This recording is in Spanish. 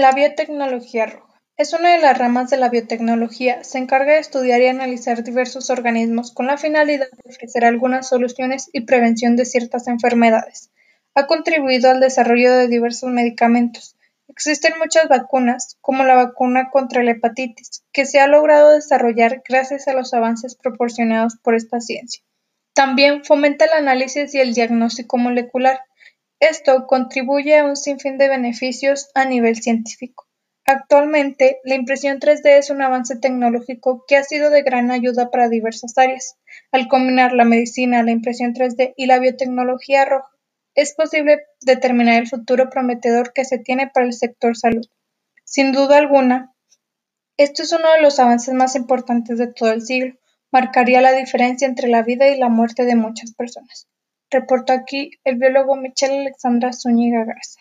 La biotecnología roja es una de las ramas de la biotecnología. Se encarga de estudiar y analizar diversos organismos con la finalidad de ofrecer algunas soluciones y prevención de ciertas enfermedades. Ha contribuido al desarrollo de diversos medicamentos. Existen muchas vacunas, como la vacuna contra la hepatitis, que se ha logrado desarrollar gracias a los avances proporcionados por esta ciencia. También fomenta el análisis y el diagnóstico molecular, esto contribuye a un sinfín de beneficios a nivel científico. Actualmente, la impresión 3D es un avance tecnológico que ha sido de gran ayuda para diversas áreas. Al combinar la medicina, la impresión 3D y la biotecnología roja, es posible determinar el futuro prometedor que se tiene para el sector salud. Sin duda alguna, esto es uno de los avances más importantes de todo el siglo. Marcaría la diferencia entre la vida y la muerte de muchas personas. Reportó aquí el biólogo Michelle Alexandra Zúñiga Garza.